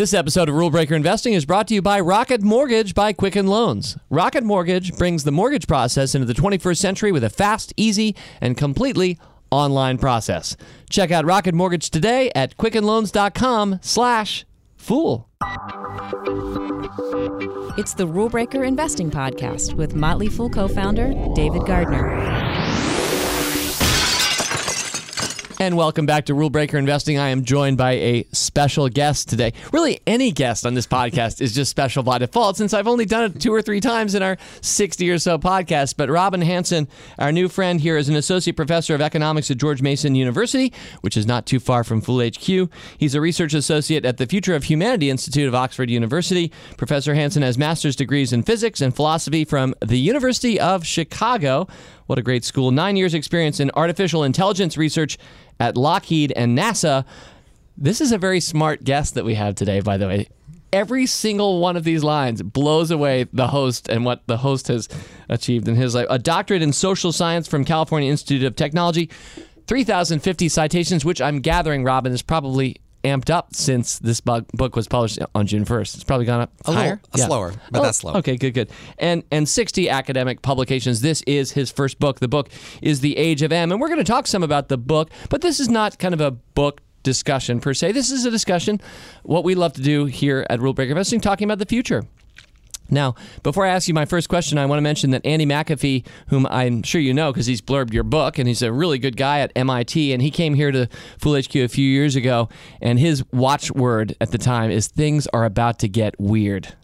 This episode of Rule Breaker Investing is brought to you by Rocket Mortgage by Quicken Loans. Rocket Mortgage brings the mortgage process into the 21st century with a fast, easy, and completely online process. Check out Rocket Mortgage today at quickenloans.com slash fool. It's the Rule Breaker Investing Podcast with Motley Fool co founder David Gardner. And welcome back to Rule Breaker Investing. I am joined by a special guest today. Really, any guest on this podcast is just special by default since I've only done it two or three times in our 60 or so podcasts. But Robin Hanson, our new friend here, is an associate professor of economics at George Mason University, which is not too far from Fool HQ. He's a research associate at the Future of Humanity Institute of Oxford University. Professor Hanson has master's degrees in physics and philosophy from the University of Chicago. What a great school. Nine years' experience in artificial intelligence research at Lockheed and NASA. This is a very smart guest that we have today, by the way. Every single one of these lines blows away the host and what the host has achieved in his life. A doctorate in social science from California Institute of Technology, 3,050 citations, which I'm gathering, Robin, is probably amped up since this book was published on June 1st. It's probably gone up a higher, little slower, but oh, that's slow. Okay, good, good. And and 60 academic publications. This is his first book. The book is The Age of Em, and we're going to talk some about the book, but this is not kind of a book discussion per se. This is a discussion what we love to do here at Rule Breaker Investing talking about the future. Now, before I ask you my first question, I want to mention that Andy McAfee, whom I'm sure you know because he's blurbed your book, and he's a really good guy at MIT, and he came here to Fool HQ a few years ago, and his watchword at the time is things are about to get weird.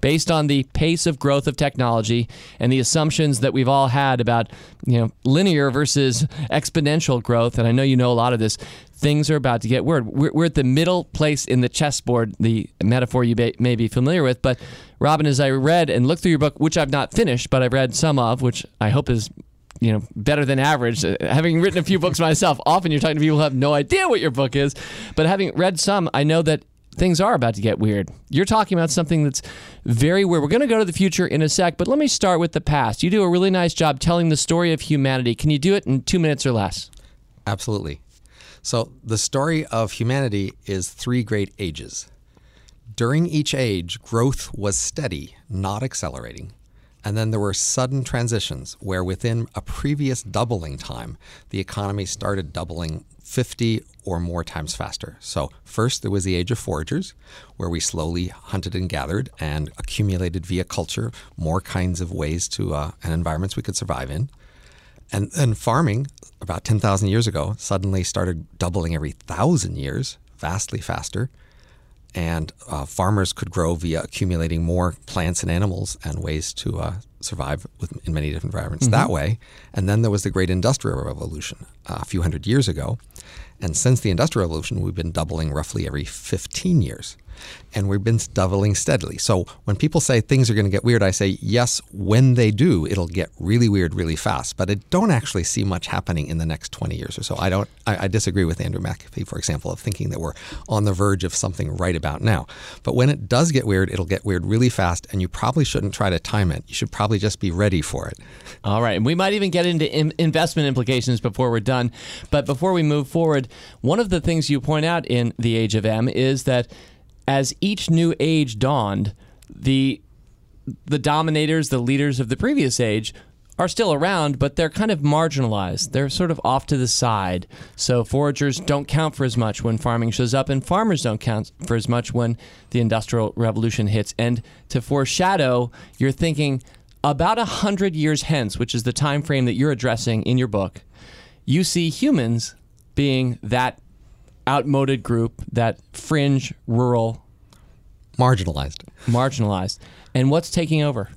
Based on the pace of growth of technology and the assumptions that we've all had about, you know, linear versus exponential growth, and I know you know a lot of this, things are about to get weird. We're, we're at the middle place in the chessboard, the metaphor you may, may be familiar with. But, Robin, as I read and looked through your book, which I've not finished, but I've read some of, which I hope is you know better than average uh, having written a few books myself often you're talking to people who have no idea what your book is but having read some i know that things are about to get weird. You're talking about something that's very weird. We're going to go to the future in a sec, but let me start with the past. You do a really nice job telling the story of humanity. Can you do it in two minutes or less? Absolutely. So, the story of humanity is three great ages. During each age, growth was steady, not accelerating. And then there were sudden transitions where within a previous doubling time, the economy started doubling 50 or more times faster. So, first there was the age of foragers, where we slowly hunted and gathered and accumulated via culture more kinds of ways to uh, and environments we could survive in. And then farming, about 10,000 years ago, suddenly started doubling every thousand years, vastly faster. And uh, farmers could grow via accumulating more plants and animals and ways to uh, survive with, in many different environments mm-hmm. that way. And then there was the great industrial revolution uh, a few hundred years ago. And since the industrial revolution, we've been doubling roughly every 15 years and we've been doubling steadily. So when people say things are going to get weird, I say yes. When they do, it'll get really weird really fast. But I don't actually see much happening in the next 20 years or so. I don't. I, I disagree with Andrew McAfee, for example, of thinking that we're on the verge of something right about now. But when it does get weird, it'll get weird really fast, and you probably shouldn't try to time it. You should probably just be ready for it. All right, and we might even get into in- investment implications before we're done. But before we move forward, one of the things you point out in the Age of Em is that as each new age dawned, the the dominators, the leaders of the previous age are still around, but they're kind of marginalized. They're sort of off to the side. So foragers don't count for as much when farming shows up, and farmers don't count for as much when the Industrial Revolution hits. And to foreshadow, you're thinking about a hundred years hence, which is the time frame that you're addressing in your book. You see humans being that outmoded group, that fringe rural marginalized. Marginalized. And what's taking over?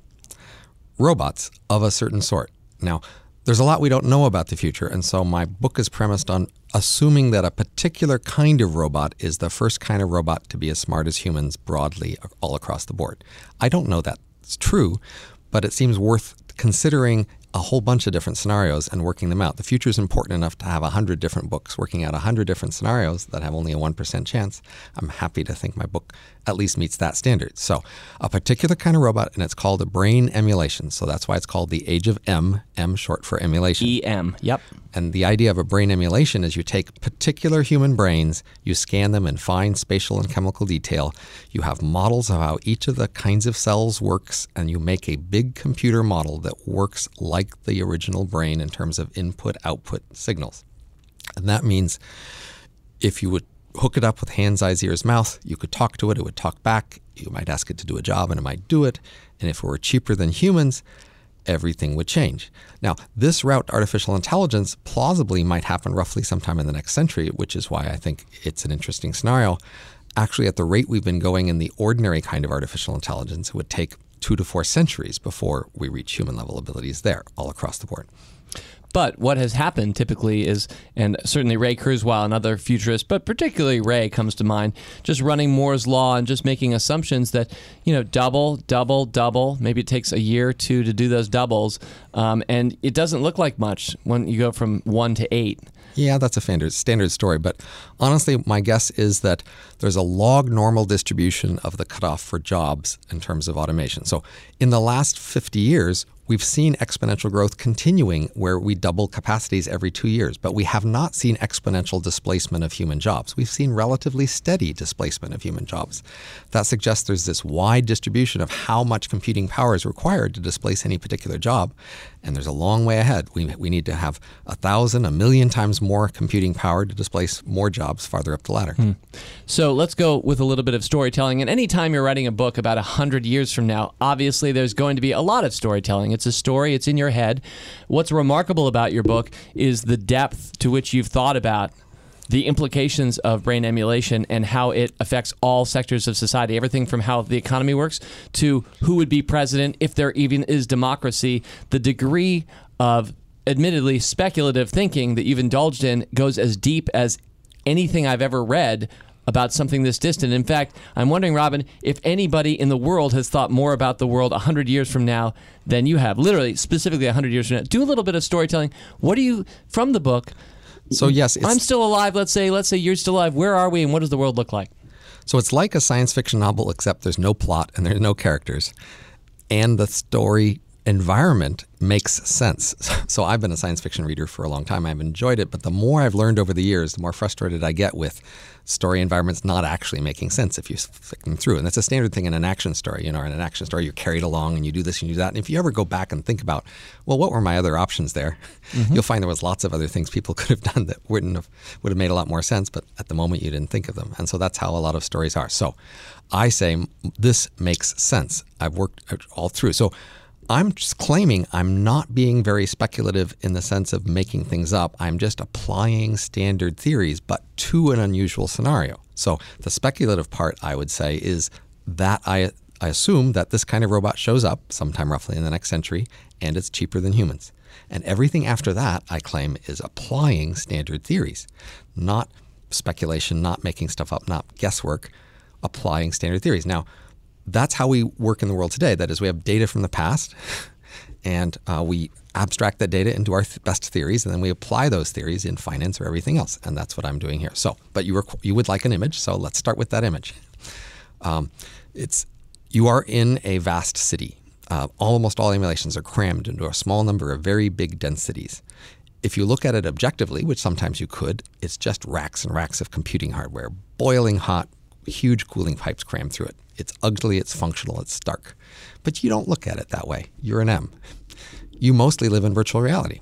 Robots of a certain sort. Now, there's a lot we don't know about the future, and so my book is premised on assuming that a particular kind of robot is the first kind of robot to be as smart as humans broadly all across the board. I don't know that's true, but it seems worth considering a whole bunch of different scenarios and working them out. The future is important enough to have 100 different books working out 100 different scenarios that have only a 1% chance. I'm happy to think my book at least meets that standard. So, a particular kind of robot, and it's called a brain emulation. So, that's why it's called the Age of Em, M short for emulation. EM. Yep. And the idea of a brain emulation is you take particular human brains, you scan them in fine spatial and chemical detail, you have models of how each of the kinds of cells works, and you make a big computer model that works like the original brain in terms of input output signals. And that means if you would hook it up with hands, eyes, ears, mouth, you could talk to it, it would talk back, you might ask it to do a job, and it might do it. And if it were cheaper than humans, everything would change. Now, this route to artificial intelligence plausibly might happen roughly sometime in the next century, which is why I think it's an interesting scenario. Actually, at the rate we've been going in the ordinary kind of artificial intelligence, it would take two to four centuries before we reach human level abilities there, all across the board. But what has happened typically is, and certainly Ray Kurzweil and other futurists, but particularly Ray comes to mind, just running Moore's law and just making assumptions that you know double, double, double. Maybe it takes a year or two to do those doubles, um, and it doesn't look like much when you go from one to eight. Yeah, that's a standard standard story. But honestly, my guess is that there's a log normal distribution of the cutoff for jobs in terms of automation. So in the last 50 years, we've seen exponential growth continuing where we double capacities every two years, but we have not seen exponential displacement of human jobs. We've seen relatively steady displacement of human jobs. That suggests there's this wide distribution of how much computing power is required to displace any particular job, and there's a long way ahead. We, we need to have a thousand, a million times more computing power to displace more jobs farther up the ladder. Hmm. So let's go with a little bit of storytelling. And anytime you're writing a book about 100 years from now, obviously there's going to be a lot of storytelling. It's a story, it's in your head. What's remarkable about your book is the depth to which you've thought about the implications of brain emulation and how it affects all sectors of society. Everything from how the economy works to who would be president, if there even is democracy, the degree of admittedly speculative thinking that you've indulged in goes as deep as anything I've ever read about something this distant. In fact, I'm wondering, Robin, if anybody in the world has thought more about the world 100 years from now than you have. Literally, specifically 100 years from now. Do a little bit of storytelling. What do you, from the book? So, yes, I'm still alive. Let's say, let's say you're still alive. Where are we and what does the world look like? So, it's like a science fiction novel, except there's no plot and there's no characters. And the story environment makes sense. So I've been a science fiction reader for a long time. I've enjoyed it, but the more I've learned over the years, the more frustrated I get with story environments not actually making sense if you flick them through. And that's a standard thing in an action story. You know, in an action story, you're carried along and you do this and you do that. And if you ever go back and think about, well, what were my other options there? Mm-hmm. You'll find there was lots of other things people could have done that wouldn't have would have made a lot more sense, but at the moment you didn't think of them. And so that's how a lot of stories are. So I say this makes sense. I've worked all through. So I'm just claiming I'm not being very speculative in the sense of making things up. I'm just applying standard theories, but to an unusual scenario. So the speculative part, I would say, is that I, I assume that this kind of robot shows up sometime roughly in the next century and it's cheaper than humans. And everything after that, I claim, is applying standard theories, not speculation, not making stuff up, not guesswork, applying standard theories. Now, that's how we work in the world today. That is, we have data from the past, and uh, we abstract that data into our th- best theories, and then we apply those theories in finance or everything else. And that's what I'm doing here. So, but you rec- you would like an image, so let's start with that image. Um, it's you are in a vast city. Uh, almost all emulations are crammed into a small number of very big densities. If you look at it objectively, which sometimes you could, it's just racks and racks of computing hardware, boiling hot, huge cooling pipes crammed through it. It's ugly, it's functional, it's stark. But you don't look at it that way. You're an M. You mostly live in virtual reality.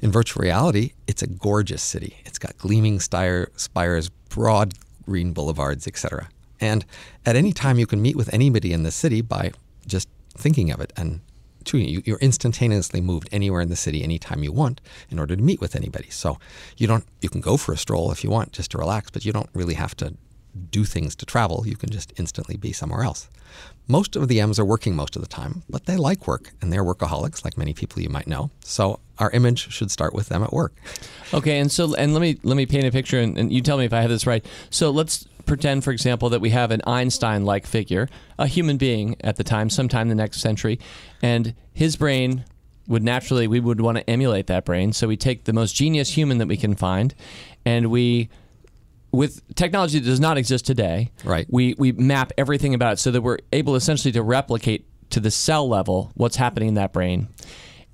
In virtual reality, it's a gorgeous city. It's got gleaming spires, broad green boulevards, etc. And at any time, you can meet with anybody in the city by just thinking of it and you, you're instantaneously moved anywhere in the city anytime you want in order to meet with anybody. So you don't you can go for a stroll if you want just to relax, but you don't really have to do things to travel, you can just instantly be somewhere else. Most of the M's are working most of the time, but they like work and they're workaholics, like many people you might know. So our image should start with them at work. Okay, and so and let me let me paint a picture, and, and you tell me if I have this right. So let's pretend, for example, that we have an Einstein-like figure, a human being at the time, sometime in the next century, and his brain would naturally we would want to emulate that brain. So we take the most genius human that we can find, and we with technology that does not exist today, Right. We we map everything about it so that we're able essentially to replicate to the cell level what's happening in that brain,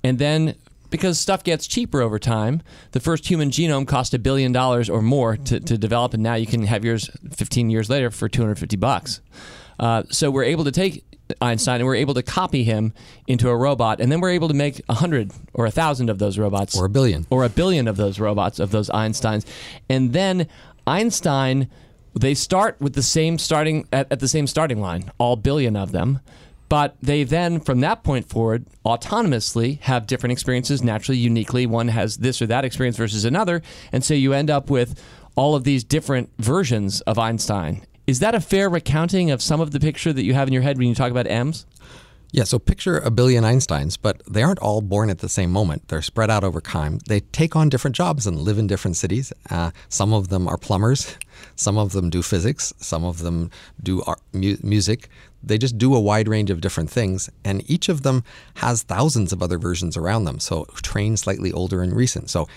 and then because stuff gets cheaper over time, the first human genome cost a billion dollars or more to, to develop, and now you can have yours 15 years later for 250 bucks. Uh, so we're able to take Einstein and we're able to copy him into a robot, and then we're able to make a hundred or a thousand of those robots, Or a billion. or a billion of those robots of those Einsteins, and then Einstein. They start with the same starting at, at the same starting line, all billion of them, but they then from that point forward autonomously have different experiences naturally uniquely. One has this or that experience versus another. And so you end up with all of these different versions of einstein. Is that a fair recounting of some of the picture that you have in your head when you talk about m's Yeah, so picture a billion Einsteins, but they aren't all born at the same moment. They're spread out over time. They take on different jobs and live in different cities. Uh, some of them are plumbers, some of them do physics, some of them do art, mu- music. They just do a wide range of different things, and each of them has thousands of other versions around them. So trained slightly older and recent. So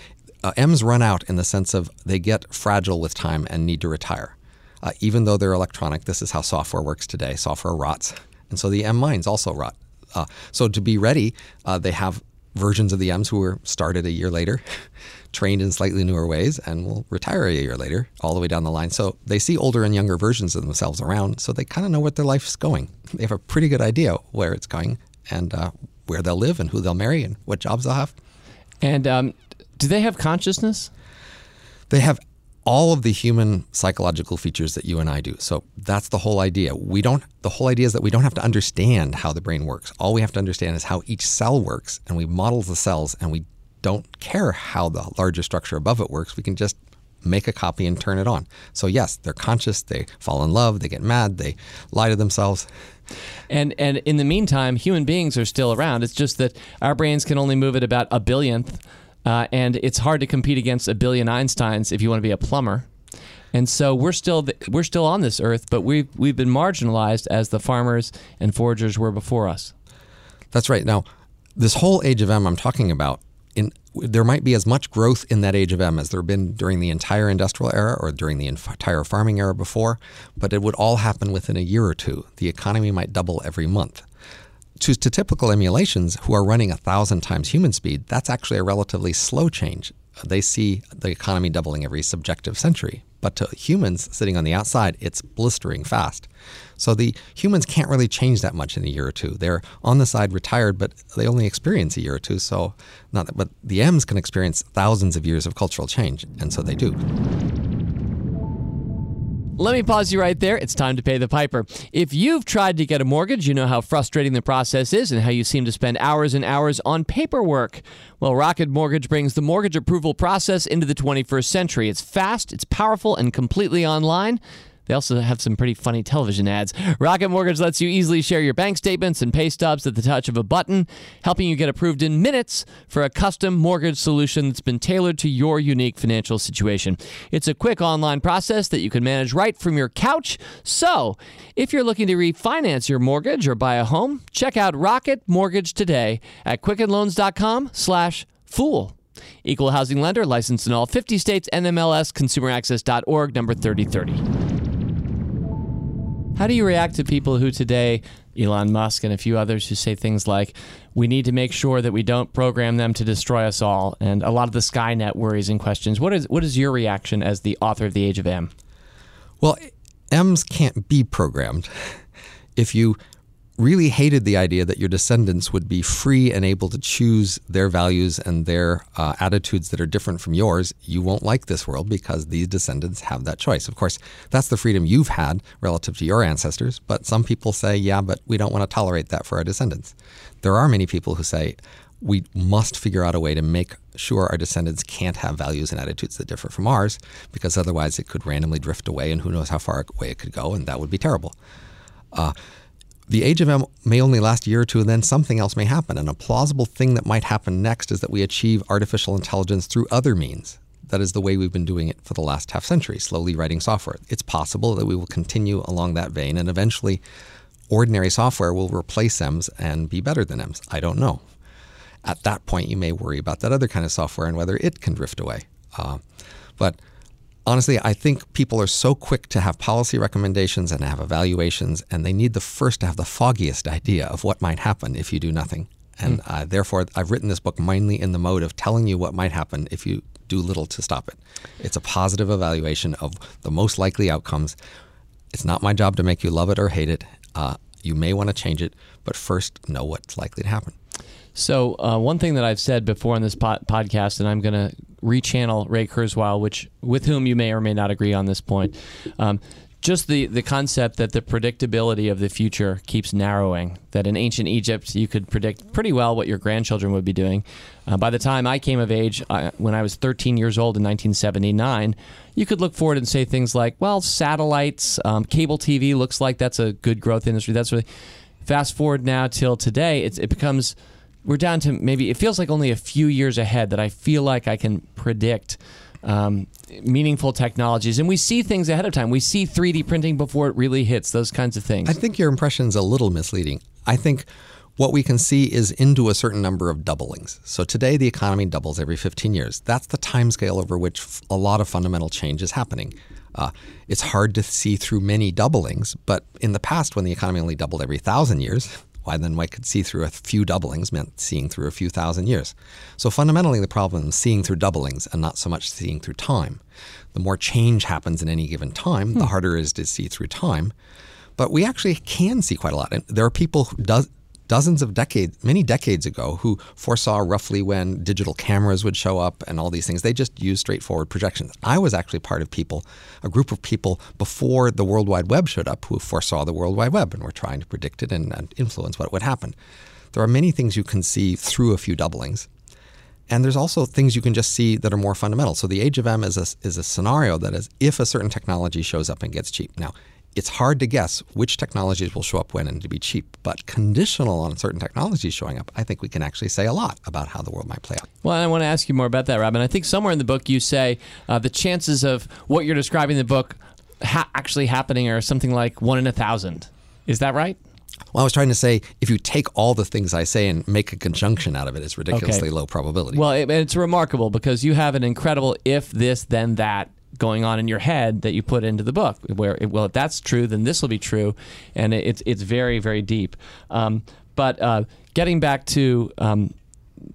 uh, M's run out in the sense of they get fragile with time and need to retire. Uh, even though they're electronic, this is how software works today. Software rots. And so the M mines also rot. Uh, so to be ready, uh, they have versions of the M's who were started a year later, trained in slightly newer ways, and will retire a year later, all the way down the line. So they see older and younger versions of themselves around, so they kind of know what their life's going. They have a pretty good idea where it's going and uh, where they'll live and who they'll marry and what jobs they'll have. and um, do they have consciousness They have all of the human psychological features that you and I do. So that's the whole idea. We don't the whole idea is that we don't have to understand how the brain works. All we have to understand is how each cell works and we model the cells and we don't care how the larger structure above it works. We can just make a copy and turn it on. So yes, they're conscious, they fall in love, they get mad, they lie to themselves. And and in the meantime, human beings are still around. It's just that our brains can only move at about a billionth, uh, and it's hard to compete against a billion Einsteins if you want to be a plumber. And so we're still th- we're still on this earth, but we've we've been marginalized as the farmers and foragers were before us. That's right. Now, this whole age of M I'm talking about, in there might be as much growth in that age of M as there been during the entire industrial era or during the entire farming era before, but it would all happen within a year or two. The economy might double every month. To, typical emulations who are running a thousand times human speed, that's actually a relatively slow change. They see the economy doubling every subjective century. But to humans sitting on the outside, it's blistering fast. So the humans can't really change that much in a year or two. They're on the side retired, but they only experience a year or two. So not that, but the M's can experience thousands of years of cultural change, and so they do. Let me pause you right there. It's time to pay the piper. If you've tried to get a mortgage, you know how frustrating the process is and how you seem to spend hours and hours on paperwork. Well, Rocket Mortgage brings the mortgage approval process into the 21st century. It's fast, it's powerful, and completely online. They also have some pretty funny television ads. Rocket Mortgage lets you easily share your bank statements and pay stubs at the touch of a button, helping you get approved in minutes for a custom mortgage solution that's been tailored to your unique financial situation. It's a quick online process that you can manage right from your couch. So, if you're looking to refinance your mortgage or buy a home, check out Rocket Mortgage today at quickenloans.com/fool. Equal housing lender, licensed in all 50 states, NMLS, consumeraccess.org, number 3030. How do you react to people who today, Elon Musk and a few others, who say things like, we need to make sure that we don't program them to destroy us all, and a lot of the Skynet worries and questions? What is, what is your reaction as the author of The Age of Em? Well, M's can't be programmed. If you really hated the idea that your descendants would be free and able to choose their values and their uh, attitudes that are different from yours, you won't like this world because these descendants have that choice. Of course, that's the freedom you've had relative to your ancestors, but some people say, yeah, but we don't want to tolerate that for our descendants. There are many people who say, we must figure out a way to make sure our descendants can't have values and attitudes that differ from ours, because otherwise it could randomly drift away, and who knows how far away it could go, and that would be terrible. Uh, the age of M may only last a year or two, and then something else may happen. And a plausible thing that might happen next is that we achieve artificial intelligence through other means. That is the way we've been doing it for the last half century, slowly writing software. It's possible that we will continue along that vein, and eventually, ordinary software will replace M's and be better than M's. I don't know. At that point, you may worry about that other kind of software and whether it can drift away. Uh, but honestly, I think people are so quick to have policy recommendations and have evaluations, and they need the first to have the foggiest idea of what might happen if you do nothing. And mm. uh, therefore, I've written this book mainly in the mode of telling you what might happen if you do little to stop it. It's a positive evaluation of the most likely outcomes. It's not my job to make you love it or hate it. Uh, you may want to change it, but first know what's likely to happen. So, uh, one thing that I've said before on this podcast, and I'm going to rechannel Ray Kurzweil, which with whom you may or may not agree on this point. Um, just the, the concept that the predictability of the future keeps narrowing. That in ancient Egypt, you could predict pretty well what your grandchildren would be doing. Uh, by the time I came of age, uh, when I was 13 years old in 1979, you could look forward and say things like, well, satellites, um, cable TV looks like that's a good growth industry. That's really. Fast forward now till today, it becomes we're down to maybe it feels like only a few years ahead that I feel like I can predict um, meaningful technologies. And we see things ahead of time. We see 3D printing before it really hits, those kinds of things. I think your impression is a little misleading. I think what we can see is into a certain number of doublings. So today the economy doubles every 15 years. That's the timescale over which a lot of fundamental change is happening. Uh, it's hard to see through many doublings, but in the past, when the economy only doubled every thousand years, why then I could see through a few doublings meant seeing through a few thousand years. So fundamentally, the problem is seeing through doublings and not so much seeing through time. The more change happens in any given time, hmm. the harder it is to see through time. But we actually can see quite a lot. And there are people who do, dozens of decades, many decades ago, who foresaw roughly when digital cameras would show up and all these things. They just used straightforward projections. I was actually part of people, a group of people before the World Wide Web showed up who foresaw the World Wide Web and were trying to predict it and, and influence what would happen. There are many things you can see through a few doublings. And there's also things you can just see that are more fundamental. So the age of M is a, is a scenario that is if a certain technology shows up and gets cheap. Now, it's hard to guess which technologies will show up when and to be cheap. But conditional on certain technologies showing up, I think we can actually say a lot about how the world might play out. Well, I want to ask you more about that, Robin. I think somewhere in the book you say uh, the chances of what you're describing in the book ha- actually happening are something like one in a thousand. Is that right? Well, I was trying to say if you take all the things I say and make a conjunction out of it, it's ridiculously okay. low probability. Well, it, it's remarkable because you have an incredible if this, then that going on in your head that you put into the book. Where well, if that's true, then this will be true, and it's it's very very deep. Um, but uh, getting back to um,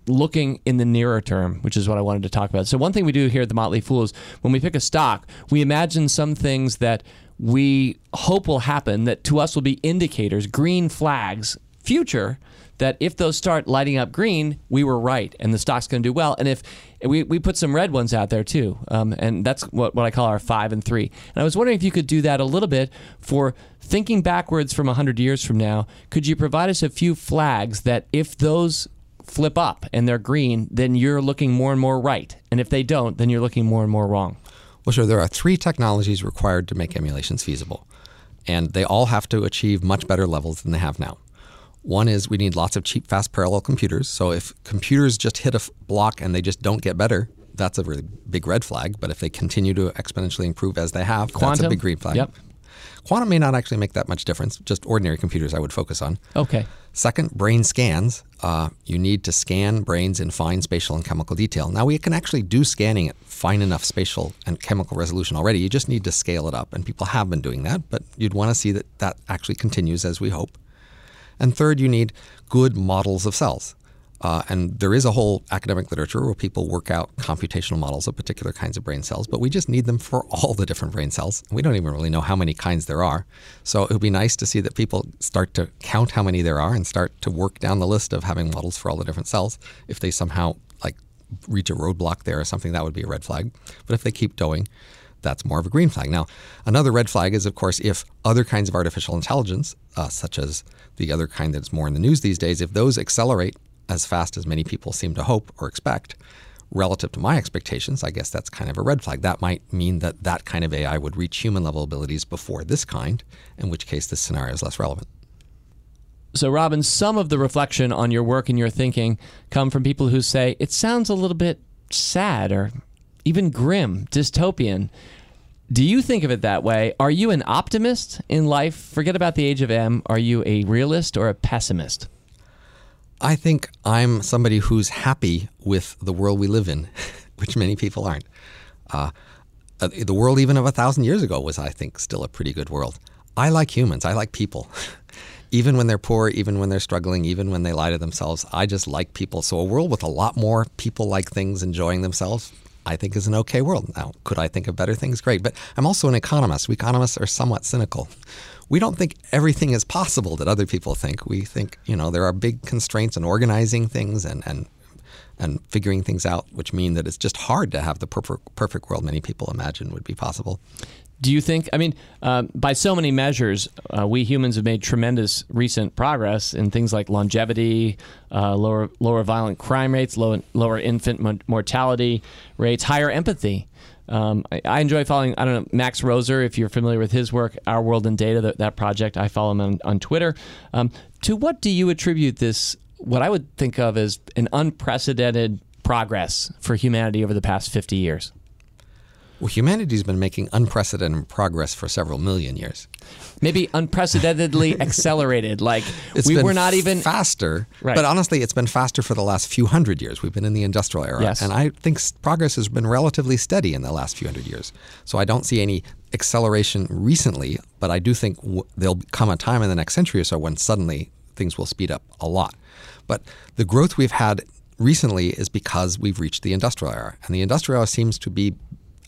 looking in the nearer term, which is what I wanted to talk about. So one thing we do here at the Motley Fool is when we pick a stock, we imagine some things that we hope will happen that to us will be indicators, green flags, future that if those start lighting up green, we were right and the stock's going to do well. And if we, we put some red ones out there too, um, and that's what, what I call our five and three. And I was wondering if you could do that a little bit for thinking backwards from 100 years from now. Could you provide us a few flags that if those flip up and they're green, then you're looking more and more right. And if they don't, then you're looking more and more wrong. Well, sure. There are three technologies required to make emulations feasible, and they all have to achieve much better levels than they have now. One is we need lots of cheap, fast parallel computers. So if computers just hit a block and they just don't get better, that's a really big red flag. But if they continue to exponentially improve as they have, Quantum? that's a big green flag. Yep. Quantum may not actually make that much difference. Just ordinary computers, I would focus on. Okay. Second, brain scans. Uh, you need to scan brains in fine spatial and chemical detail. Now, we can actually do scanning at fine enough spatial and chemical resolution already. You just need to scale it up, and people have been doing that. But you'd want to see that that actually continues as we hope. And third, you need good models of cells. Uh, and there is a whole academic literature where people work out computational models of particular kinds of brain cells, but we just need them for all the different brain cells. We don't even really know how many kinds there are. So it would be nice to see that people start to count how many there are and start to work down the list of having models for all the different cells. If they somehow like reach a roadblock there or something, that would be a red flag. But if they keep going, that's more of a green flag. Now, another red flag is, of course, if other kinds of artificial intelligence, uh, such as the other kind that's more in the news these days, if those accelerate as fast as many people seem to hope or expect, relative to my expectations, I guess that's kind of a red flag. That might mean that that kind of AI would reach human level abilities before this kind, in which case this scenario is less relevant. So, Robin, some of the reflection on your work and your thinking come from people who say it sounds a little bit sad or even grim, dystopian. Do you think of it that way? Are you an optimist in life? Forget about the age of M. Are you a realist or a pessimist? I think I'm somebody who's happy with the world we live in, which many people aren't. Uh, uh, the world, even of a thousand years ago, was, I think, still a pretty good world. I like humans. I like people. even when they're poor, even when they're struggling, even when they lie to themselves, I just like people. So a world with a lot more people like things enjoying themselves, I think is an okay world. Now, could I think of better things? Great. But I'm also an economist. We economists are somewhat cynical. We don't think everything is possible that other people think. We think, you know, there are big constraints in organizing things and, and and figuring things out, which mean that it's just hard to have the perfect, perfect world many people imagine would be possible. Do you think? I mean, uh, by so many measures, uh, we humans have made tremendous recent progress in things like longevity, uh, lower lower violent crime rates, low, lower infant mortality rates, higher empathy. Um, I, I, enjoy following. I don't know Max Roser. If you're familiar with his work, Our World in Data, that, that project, I follow him on, on Twitter. Um, to what do you attribute this? What I would think of as an unprecedented progress for humanity over the past 50 years. Well, humanity's been making unprecedented progress for several million years. Maybe unprecedentedly accelerated. Like it's we were not even faster. Right. But honestly, it's been faster for the last few hundred years. We've been in the industrial era, yes. and I think progress has been relatively steady in the last few hundred years. So I don't see any acceleration recently, but I do think w- there'll come a time in the next century or so when suddenly things will speed up a lot. But the growth we've had recently is because we've reached the industrial era, and the industrial era seems to be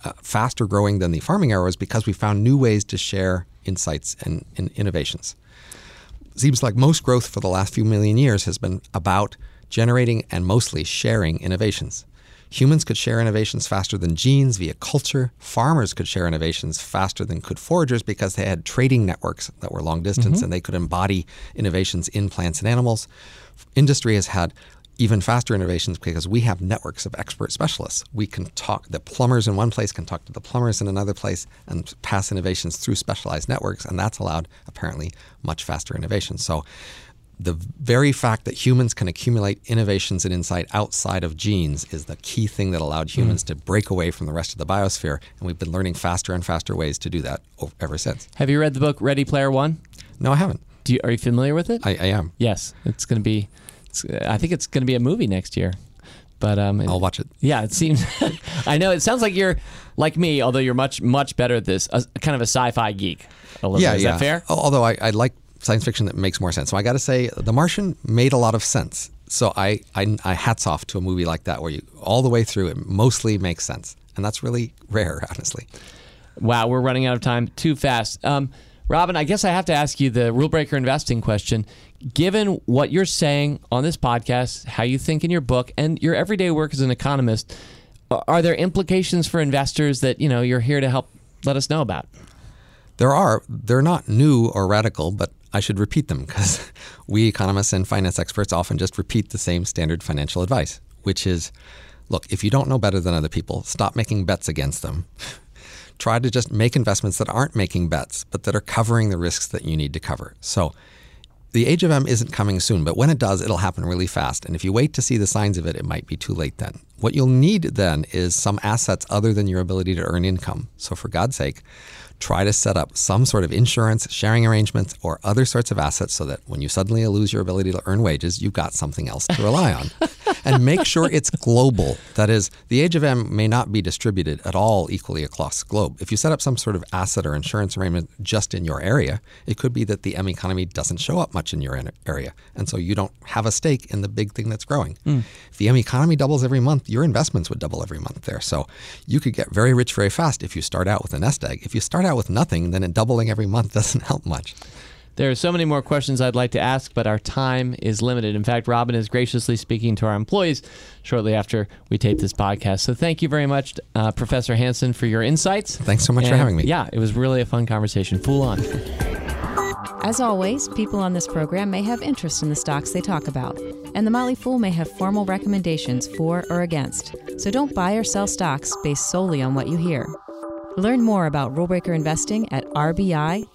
uh, faster growing than the farming era is because we found new ways to share insights and, and innovations. Seems like most growth for the last few million years has been about generating and mostly sharing innovations. Humans could share innovations faster than genes via culture. Farmers could share innovations faster than could foragers because they had trading networks that were long distance mm-hmm. and they could embody innovations in plants and animals. Industry has had even faster innovations because we have networks of expert specialists. We can talk, the plumbers in one place can talk to the plumbers in another place and pass innovations through specialized networks, and that's allowed apparently much faster innovation. So the very fact that humans can accumulate innovations and insight outside of genes is the key thing that allowed hmm. humans mm. to break away from the rest of the biosphere. And we've been learning faster and faster ways to do that ever since. Have you read the book Ready Player One? No, I haven't. You, are you familiar with it? I, I am. Yes, it's going to be I think it's going to be a movie next year. But um, I'll watch it. Yeah, it seems. I know it sounds like you're like me, although you're much much better at this. A, kind of a sci-fi geek. A little yeah, Is yeah. that fair? Although I, I like science fiction that makes more sense. So I got to say, The Martian made a lot of sense. So I, I, I hats off to a movie like that where you all the way through it mostly makes sense, and that's really rare, honestly. Wow, we're running out of time too fast. Um, Robin, I guess I have to ask you the rule breaker investing question. Given what you're saying on this podcast, how you think in your book, and your everyday work as an economist, are there implications for investors that you know you're here to help let us know about? There are. They're not new or radical, but I should repeat them because we economists and finance experts often just repeat the same standard financial advice, which is look, if you don't know better than other people, stop making bets against them try to just make investments that aren't making bets, but that are covering the risks that you need to cover. So the age of M isn't coming soon, but when it does, it'll happen really fast. And if you wait to see the signs of it, it might be too late then. What you'll need then is some assets other than your ability to earn income. So for God's sake, try to set up some sort of insurance, sharing arrangements, or other sorts of assets so that when you suddenly lose your ability to earn wages, you've got something else to rely on. and make sure it's global. That is, the age of M may not be distributed at all equally across the globe. If you set up some sort of asset or insurance arrangement just in your area, it could be that the M economy doesn't show up much in your area. And so you don't have a stake in the big thing that's growing. Mm. If the M economy doubles every month, your investments would double every month there. So you could get very rich very fast if you start out with a nest egg. If you start out with nothing, then doubling every month doesn't help much. There are so many more questions I'd like to ask, but our time is limited. In fact, Robin is graciously speaking to our employees shortly after we tape this podcast. So thank you very much, uh, Professor Hanson, for your insights. Thanks so much and for having me. Yeah, it was really a fun conversation. Fool on. As always, people on this program may have interest in the stocks they talk about, and the Motley Fool may have formal recommendations for or against. So don't buy or sell stocks based solely on what you hear. Learn more about rulebreaker investing at rbi.fool.com.